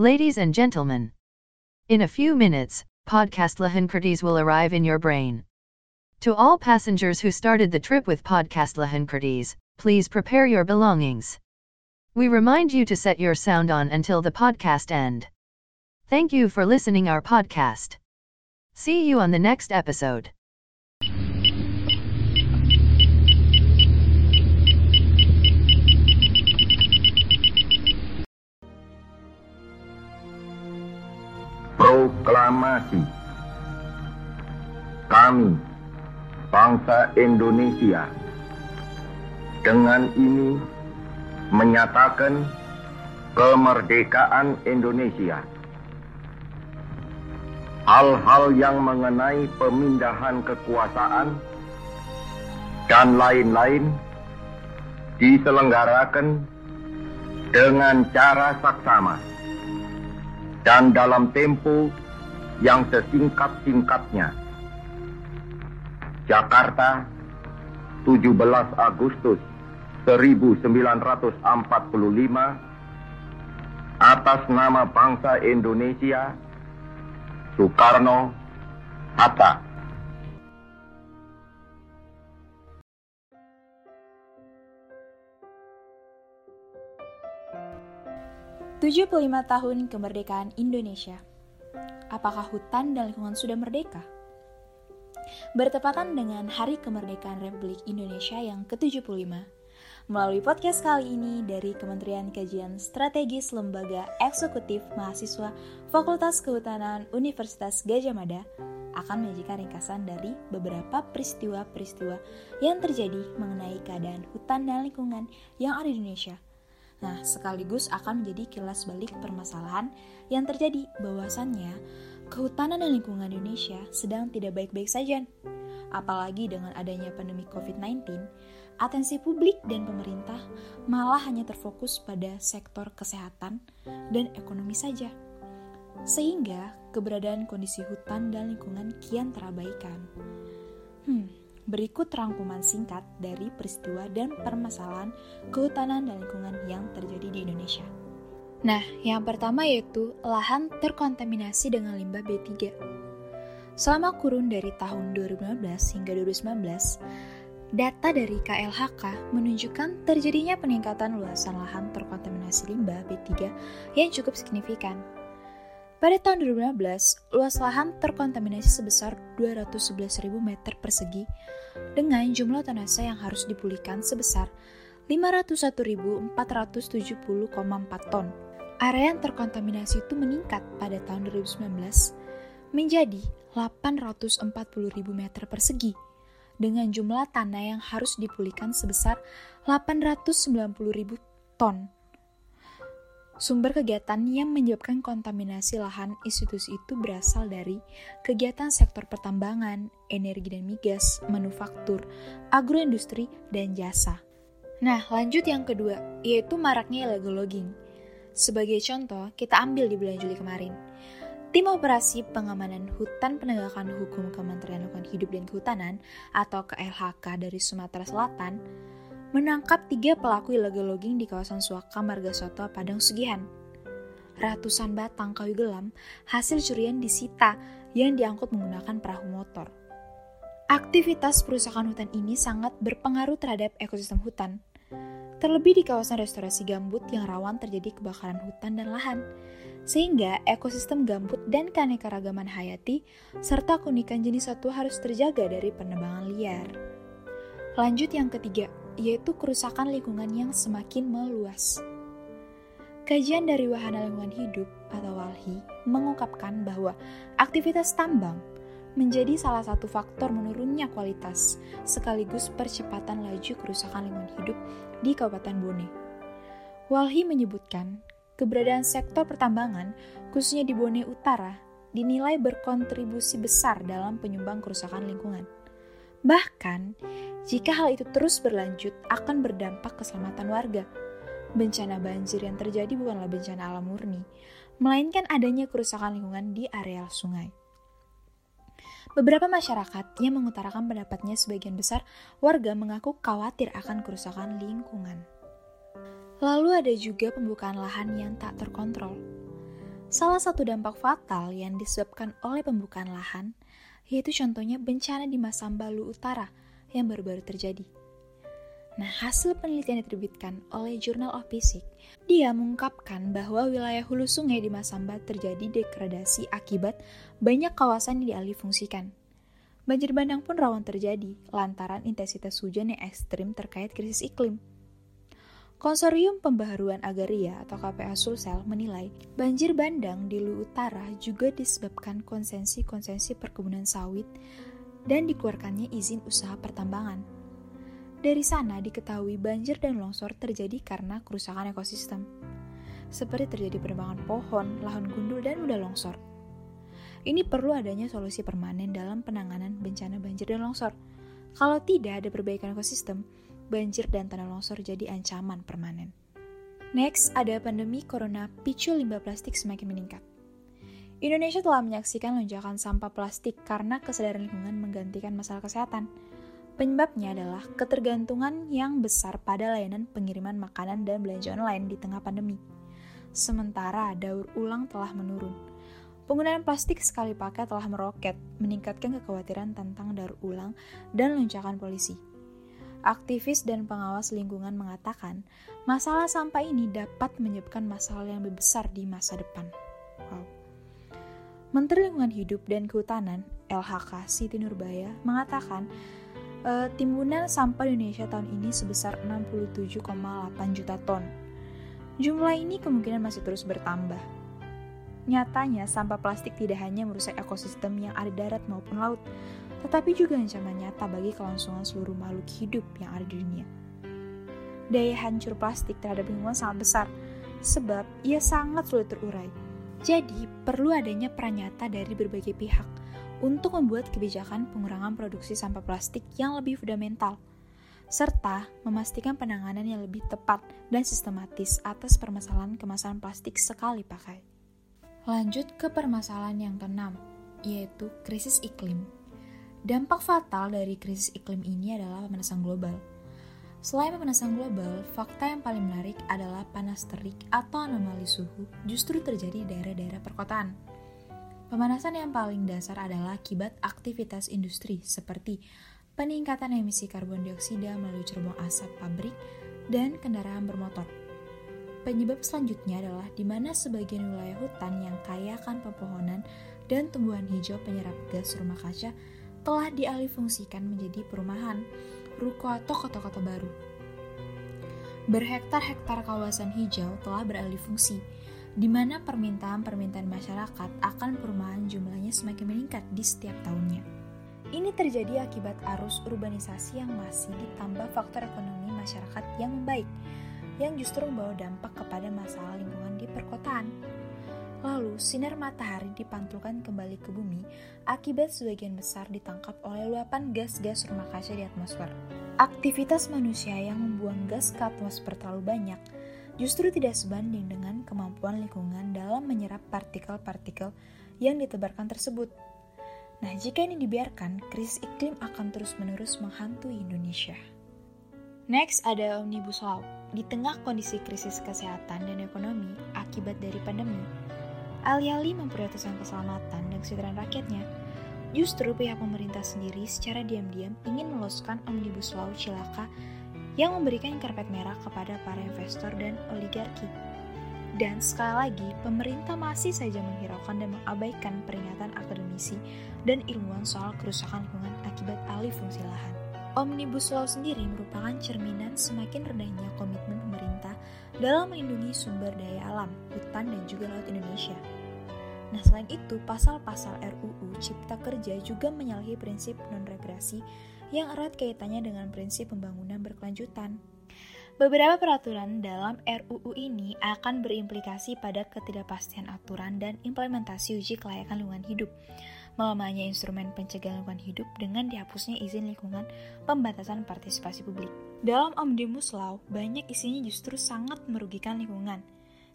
Ladies and gentlemen, in a few minutes, podcast Lahankertis will arrive in your brain. To all passengers who started the trip with podcast Lahankertis, please prepare your belongings. We remind you to set your sound on until the podcast end. Thank you for listening our podcast. See you on the next episode. Proklamasi Kami, bangsa Indonesia, dengan ini menyatakan kemerdekaan Indonesia. Hal-hal yang mengenai pemindahan kekuasaan dan lain-lain diselenggarakan dengan cara saksama dan dalam tempo yang sesingkat-singkatnya. Jakarta, 17 Agustus 1945 atas nama bangsa Indonesia Soekarno Hatta 75 tahun kemerdekaan Indonesia. Apakah hutan dan lingkungan sudah merdeka? Bertepatan dengan Hari Kemerdekaan Republik Indonesia yang ke-75, melalui podcast kali ini dari Kementerian Kajian Strategis Lembaga Eksekutif Mahasiswa Fakultas Kehutanan Universitas Gajah Mada akan menyajikan ringkasan dari beberapa peristiwa-peristiwa yang terjadi mengenai keadaan hutan dan lingkungan yang ada di Indonesia – Nah, sekaligus akan menjadi kilas balik permasalahan yang terjadi bahwasannya kehutanan dan lingkungan Indonesia sedang tidak baik-baik saja. Apalagi dengan adanya pandemi COVID-19, atensi publik dan pemerintah malah hanya terfokus pada sektor kesehatan dan ekonomi saja. Sehingga keberadaan kondisi hutan dan lingkungan kian terabaikan. Hmm, Berikut rangkuman singkat dari peristiwa dan permasalahan kehutanan dan lingkungan yang terjadi di Indonesia. Nah, yang pertama yaitu lahan terkontaminasi dengan limbah B3. Selama kurun dari tahun 2015 hingga 2019, data dari KLHK menunjukkan terjadinya peningkatan luasan lahan terkontaminasi limbah B3 yang cukup signifikan pada tahun 2015, luas lahan terkontaminasi sebesar 211.000 meter persegi dengan jumlah tonase yang harus dipulihkan sebesar 501.470,4 ton. Area yang terkontaminasi itu meningkat pada tahun 2019 menjadi 840.000 meter persegi dengan jumlah tanah yang harus dipulihkan sebesar 890.000 ton. Sumber kegiatan yang menyebabkan kontaminasi lahan institusi itu berasal dari kegiatan sektor pertambangan, energi dan migas, manufaktur, agroindustri, dan jasa. Nah, lanjut yang kedua, yaitu maraknya illegal logging. Sebagai contoh, kita ambil di bulan Juli kemarin. Tim Operasi Pengamanan Hutan Penegakan Hukum Kementerian Lingkungan Hidup dan Kehutanan atau KLHK dari Sumatera Selatan menangkap tiga pelaku illegal logging di kawasan Suaka Margasoto, Padang Sugihan. Ratusan batang kayu gelam hasil curian disita yang diangkut menggunakan perahu motor. Aktivitas perusahaan hutan ini sangat berpengaruh terhadap ekosistem hutan, terlebih di kawasan restorasi gambut yang rawan terjadi kebakaran hutan dan lahan, sehingga ekosistem gambut dan keanekaragaman hayati serta keunikan jenis satwa harus terjaga dari penebangan liar. Lanjut yang ketiga, yaitu kerusakan lingkungan yang semakin meluas. Kajian dari Wahana Lingkungan Hidup atau WALHI mengungkapkan bahwa aktivitas tambang menjadi salah satu faktor menurunnya kualitas sekaligus percepatan laju kerusakan lingkungan hidup di Kabupaten Bone. Walhi menyebutkan keberadaan sektor pertambangan, khususnya di Bone Utara, dinilai berkontribusi besar dalam penyumbang kerusakan lingkungan. Bahkan, jika hal itu terus berlanjut akan berdampak keselamatan warga. Bencana banjir yang terjadi bukanlah bencana alam murni, melainkan adanya kerusakan lingkungan di areal sungai. Beberapa masyarakat yang mengutarakan pendapatnya sebagian besar warga mengaku khawatir akan kerusakan lingkungan. Lalu ada juga pembukaan lahan yang tak terkontrol. Salah satu dampak fatal yang disebabkan oleh pembukaan lahan yaitu contohnya bencana di Masamba Lu Utara yang baru-baru terjadi. Nah, hasil penelitian diterbitkan oleh Journal of Physics, dia mengungkapkan bahwa wilayah hulu sungai di Masamba terjadi degradasi akibat banyak kawasan yang dialih fungsikan. Banjir bandang pun rawan terjadi lantaran intensitas hujan yang ekstrim terkait krisis iklim. Konsorium Pembaharuan Agraria atau KPA Sulsel menilai banjir bandang di Lu Utara juga disebabkan konsensi-konsensi perkebunan sawit dan dikeluarkannya izin usaha pertambangan. Dari sana diketahui banjir dan longsor terjadi karena kerusakan ekosistem, seperti terjadi penebangan pohon, lahan gundul, dan mudah longsor. Ini perlu adanya solusi permanen dalam penanganan bencana banjir dan longsor. Kalau tidak ada perbaikan ekosistem, banjir dan tanah longsor jadi ancaman permanen. Next, ada pandemi corona picu limbah plastik semakin meningkat. Indonesia telah menyaksikan lonjakan sampah plastik karena kesadaran lingkungan menggantikan masalah kesehatan. Penyebabnya adalah ketergantungan yang besar pada layanan pengiriman makanan dan belanja online di tengah pandemi. Sementara daur ulang telah menurun. Penggunaan plastik sekali pakai telah meroket, meningkatkan kekhawatiran tentang daur ulang dan lonjakan polisi. Aktivis dan pengawas lingkungan mengatakan, masalah sampah ini dapat menyebabkan masalah yang lebih besar di masa depan. Wow. Menteri Lingkungan Hidup dan Kehutanan, LHK Siti Nurbaya, mengatakan e, timbunan sampah Indonesia tahun ini sebesar 67,8 juta ton. Jumlah ini kemungkinan masih terus bertambah. Nyatanya, sampah plastik tidak hanya merusak ekosistem yang ada darat maupun laut, tetapi juga ancaman nyata bagi kelangsungan seluruh makhluk hidup yang ada di dunia. Daya hancur plastik terhadap lingkungan sangat besar, sebab ia sangat sulit terurai. Jadi, perlu adanya peran nyata dari berbagai pihak untuk membuat kebijakan pengurangan produksi sampah plastik yang lebih fundamental, serta memastikan penanganan yang lebih tepat dan sistematis atas permasalahan kemasan plastik sekali pakai. Lanjut ke permasalahan yang keenam, yaitu krisis iklim. Dampak fatal dari krisis iklim ini adalah pemanasan global. Selain pemanasan global, fakta yang paling menarik adalah panas terik atau anomali suhu justru terjadi di daerah-daerah perkotaan. Pemanasan yang paling dasar adalah akibat aktivitas industri seperti peningkatan emisi karbon dioksida melalui cerobong asap pabrik dan kendaraan bermotor. Penyebab selanjutnya adalah di mana sebagian wilayah hutan yang kaya akan pepohonan dan tumbuhan hijau penyerap gas rumah kaca telah dialihfungsikan menjadi perumahan, ruko atau kota-kota baru. Berhektar-hektar kawasan hijau telah beralih fungsi, di mana permintaan-permintaan masyarakat akan perumahan jumlahnya semakin meningkat di setiap tahunnya. Ini terjadi akibat arus urbanisasi yang masih ditambah faktor ekonomi masyarakat yang membaik, yang justru membawa dampak kepada masalah lingkungan di perkotaan. Lalu, sinar matahari dipantulkan kembali ke bumi akibat sebagian besar ditangkap oleh luapan gas-gas rumah kaca di atmosfer. Aktivitas manusia yang membuang gas ke atmosfer terlalu banyak justru tidak sebanding dengan kemampuan lingkungan dalam menyerap partikel-partikel yang ditebarkan tersebut. Nah, jika ini dibiarkan, krisis iklim akan terus-menerus menghantui Indonesia. Next ada Omnibus Law. Di tengah kondisi krisis kesehatan dan ekonomi akibat dari pandemi, alih-alih memprioritaskan keselamatan dan kesejahteraan rakyatnya, justru pihak pemerintah sendiri secara diam-diam ingin meloloskan Omnibus Law Cilaka yang memberikan karpet merah kepada para investor dan oligarki. Dan sekali lagi, pemerintah masih saja menghiraukan dan mengabaikan peringatan akademisi dan ilmuwan soal kerusakan lingkungan akibat alih fungsi lahan. Omnibus Law sendiri merupakan cerminan semakin rendahnya komitmen pemerintah dalam melindungi sumber daya alam, hutan, dan juga laut Indonesia. Nah, selain itu, pasal-pasal RUU Cipta Kerja juga menyalahi prinsip non-regresi yang erat kaitannya dengan prinsip pembangunan berkelanjutan. Beberapa peraturan dalam RUU ini akan berimplikasi pada ketidakpastian aturan dan implementasi uji kelayakan lingkungan hidup, melemahnya instrumen pencegahan lingkungan hidup dengan dihapusnya izin lingkungan pembatasan partisipasi publik. Dalam Omnibus Law, banyak isinya justru sangat merugikan lingkungan,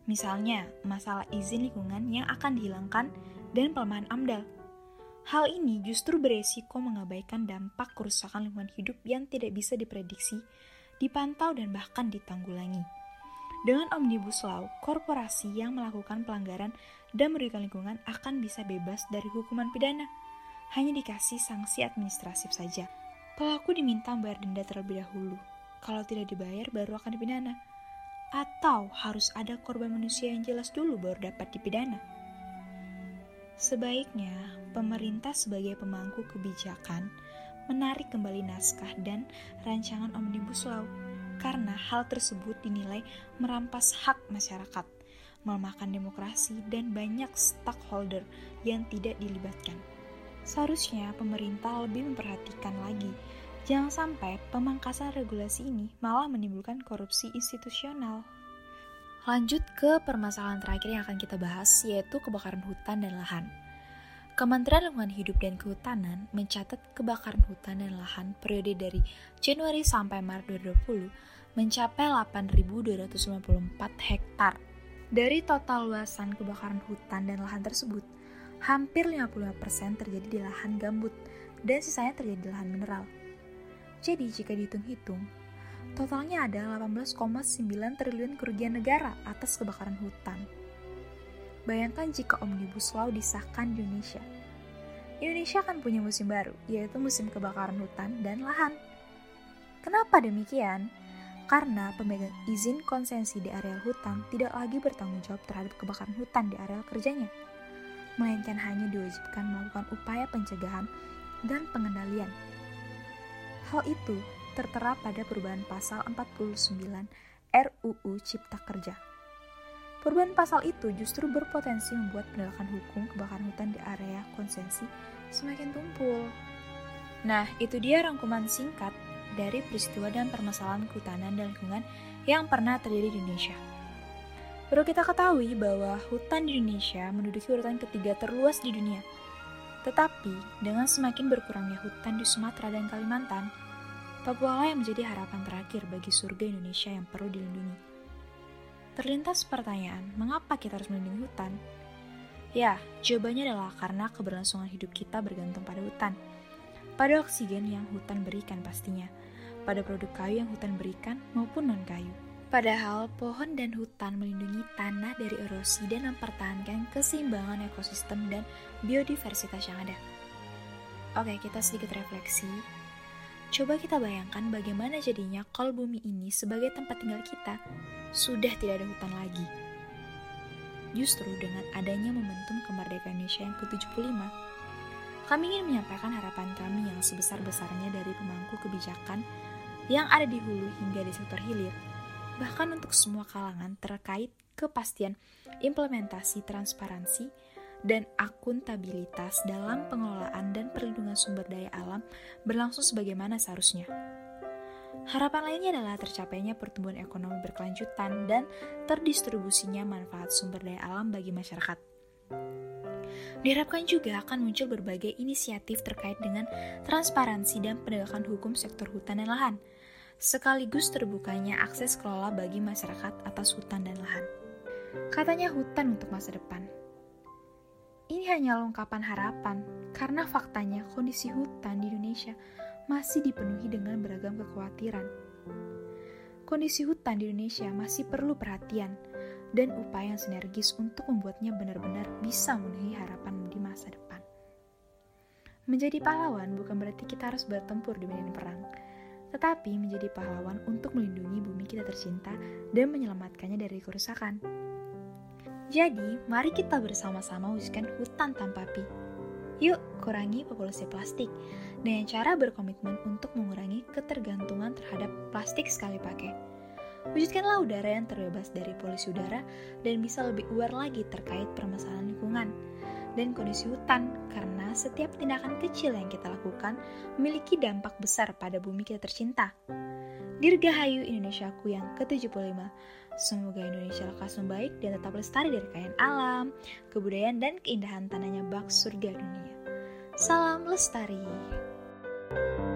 Misalnya, masalah izin lingkungan yang akan dihilangkan dan pelemahan AMDAL. Hal ini justru beresiko mengabaikan dampak kerusakan lingkungan hidup yang tidak bisa diprediksi, dipantau, dan bahkan ditanggulangi. Dengan Omnibus Law, korporasi yang melakukan pelanggaran dan merugikan lingkungan akan bisa bebas dari hukuman pidana. Hanya dikasih sanksi administratif saja. Pelaku diminta membayar denda terlebih dahulu. Kalau tidak dibayar, baru akan dipidana. Atau harus ada korban manusia yang jelas dulu baru dapat dipidana. Sebaiknya, pemerintah sebagai pemangku kebijakan menarik kembali naskah dan rancangan Omnibus Law karena hal tersebut dinilai merampas hak masyarakat, melemahkan demokrasi, dan banyak stakeholder yang tidak dilibatkan. Seharusnya pemerintah lebih memperhatikan lagi, jangan sampai pemangkasan regulasi ini malah menimbulkan korupsi institusional. Lanjut ke permasalahan terakhir yang akan kita bahas, yaitu kebakaran hutan dan lahan. Kementerian Lingkungan Hidup dan Kehutanan mencatat kebakaran hutan dan lahan periode dari Januari sampai Maret 2020 mencapai 8.254 hektar. Dari total luasan kebakaran hutan dan lahan tersebut, hampir 55% terjadi di lahan gambut dan sisanya terjadi di lahan mineral. Jadi jika dihitung-hitung, totalnya ada 18,9 triliun kerugian negara atas kebakaran hutan. Bayangkan jika Omnibus Law disahkan di Indonesia. Indonesia akan punya musim baru, yaitu musim kebakaran hutan dan lahan. Kenapa demikian? Karena pemegang izin konsensi di areal hutan tidak lagi bertanggung jawab terhadap kebakaran hutan di areal kerjanya, melainkan hanya diwajibkan melakukan upaya pencegahan dan pengendalian. Hal itu tertera pada perubahan pasal 49 RUU Cipta Kerja Perubahan pasal itu justru berpotensi membuat penegakan hukum kebakaran hutan di area konsensi semakin tumpul. Nah, itu dia rangkuman singkat dari peristiwa dan permasalahan kehutanan dan lingkungan yang pernah terjadi di Indonesia. Perlu kita ketahui bahwa hutan di Indonesia menduduki urutan ketiga terluas di dunia. Tetapi, dengan semakin berkurangnya hutan di Sumatera dan Kalimantan, Papua lah yang menjadi harapan terakhir bagi surga Indonesia yang perlu dilindungi. Terlintas pertanyaan, mengapa kita harus melindungi hutan? Ya, jawabannya adalah karena keberlangsungan hidup kita bergantung pada hutan. Pada oksigen yang hutan berikan pastinya, pada produk kayu yang hutan berikan maupun non-kayu. Padahal pohon dan hutan melindungi tanah dari erosi dan mempertahankan keseimbangan ekosistem dan biodiversitas yang ada. Oke, kita sedikit refleksi. Coba kita bayangkan bagaimana jadinya kalau bumi ini sebagai tempat tinggal kita sudah tidak ada hutan lagi. Justru dengan adanya momentum kemerdekaan Indonesia yang ke-75, kami ingin menyampaikan harapan kami yang sebesar-besarnya dari pemangku kebijakan yang ada di hulu hingga di sektor hilir, bahkan untuk semua kalangan terkait kepastian implementasi transparansi dan akuntabilitas dalam pengelolaan dan perlindungan sumber daya alam berlangsung sebagaimana seharusnya. Harapan lainnya adalah tercapainya pertumbuhan ekonomi berkelanjutan dan terdistribusinya manfaat sumber daya alam bagi masyarakat. Diharapkan juga akan muncul berbagai inisiatif terkait dengan transparansi dan penegakan hukum sektor hutan dan lahan, sekaligus terbukanya akses kelola bagi masyarakat atas hutan dan lahan. Katanya hutan untuk masa depan. Ini hanya ungkapan harapan, karena faktanya kondisi hutan di Indonesia masih dipenuhi dengan beragam kekhawatiran. Kondisi hutan di Indonesia masih perlu perhatian dan upaya yang sinergis untuk membuatnya benar-benar bisa memenuhi harapan di masa depan. Menjadi pahlawan bukan berarti kita harus bertempur di medan perang, tetapi menjadi pahlawan untuk melindungi bumi kita tercinta dan menyelamatkannya dari kerusakan. Jadi, mari kita bersama-sama wujudkan hutan tanpa api. Yuk, kurangi populasi plastik dengan cara berkomitmen untuk mengurangi ketergantungan terhadap plastik sekali pakai. Wujudkanlah udara yang terbebas dari polusi udara dan bisa lebih aware lagi terkait permasalahan lingkungan dan kondisi hutan karena setiap tindakan kecil yang kita lakukan memiliki dampak besar pada bumi kita tercinta. Dirgahayu Indonesiaku yang ke-75. Semoga Indonesia lekas membaik dan tetap lestari dari kekayaan alam, kebudayaan, dan keindahan tanahnya bak surga dunia. Salam lestari. thank you